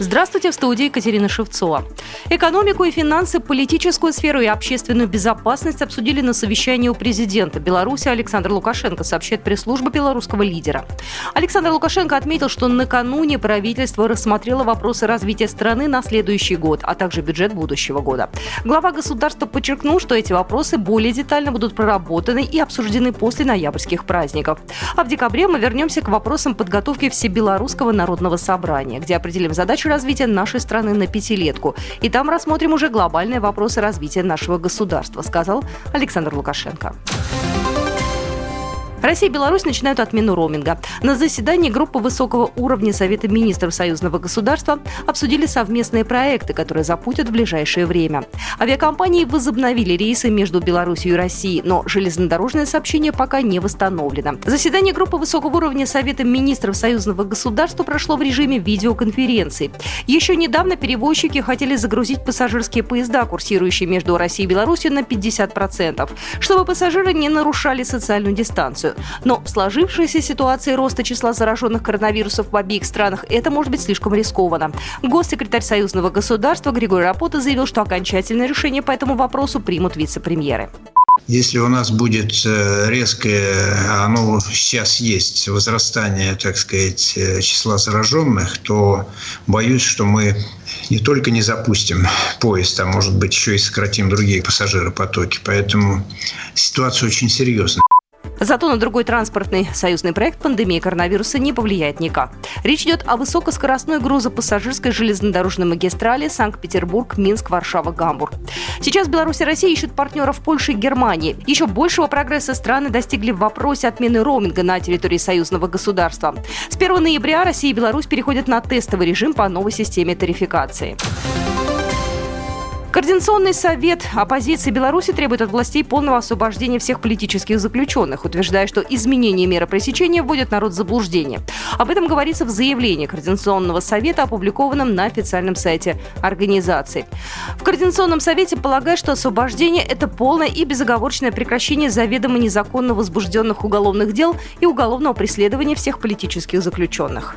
Здравствуйте, в студии Екатерина Шевцова. Экономику и финансы, политическую сферу и общественную безопасность обсудили на совещании у президента Беларуси Александра Лукашенко, сообщает пресс-служба белорусского лидера. Александр Лукашенко отметил, что накануне правительство рассмотрело вопросы развития страны на следующий год, а также бюджет будущего года. Глава государства подчеркнул, что эти вопросы более детально будут проработаны и обсуждены после ноябрьских праздников. А в декабре мы вернемся к вопросам подготовки Всебелорусского народного собрания, где определим задачу развития нашей страны на пятилетку. И там рассмотрим уже глобальные вопросы развития нашего государства, сказал Александр Лукашенко. Россия и Беларусь начинают отмену роуминга. На заседании группы высокого уровня Совета министров союзного государства обсудили совместные проекты, которые запутят в ближайшее время. Авиакомпании возобновили рейсы между Беларусью и Россией, но железнодорожное сообщение пока не восстановлено. Заседание группы высокого уровня Совета министров союзного государства прошло в режиме видеоконференции. Еще недавно перевозчики хотели загрузить пассажирские поезда, курсирующие между Россией и Беларусью, на 50%, чтобы пассажиры не нарушали социальную дистанцию инфекцию. Но в сложившейся ситуации роста числа зараженных коронавирусов в обеих странах это может быть слишком рискованно. Госсекретарь союзного государства Григорий Рапота заявил, что окончательное решение по этому вопросу примут вице-премьеры. Если у нас будет э, резкое, оно сейчас есть, возрастание, так сказать, э, числа зараженных, то боюсь, что мы не только не запустим поезд, а может быть еще и сократим другие пассажиропотоки. Поэтому ситуация очень серьезная. Зато на другой транспортный союзный проект пандемии коронавируса не повлияет никак. Речь идет о высокоскоростной грузопассажирской железнодорожной магистрали Санкт-Петербург, Минск, Варшава, Гамбург. Сейчас Беларусь и Россия ищут партнеров Польши и Германии. Еще большего прогресса страны достигли в вопросе отмены роуминга на территории союзного государства. С 1 ноября Россия и Беларусь переходят на тестовый режим по новой системе тарификации. Координационный совет оппозиции Беларуси требует от властей полного освобождения всех политических заключенных, утверждая, что изменение меры пресечения вводит народ в заблуждение. Об этом говорится в заявлении Координационного совета, опубликованном на официальном сайте организации. В Координационном совете полагают, что освобождение – это полное и безоговорочное прекращение заведомо незаконно возбужденных уголовных дел и уголовного преследования всех политических заключенных.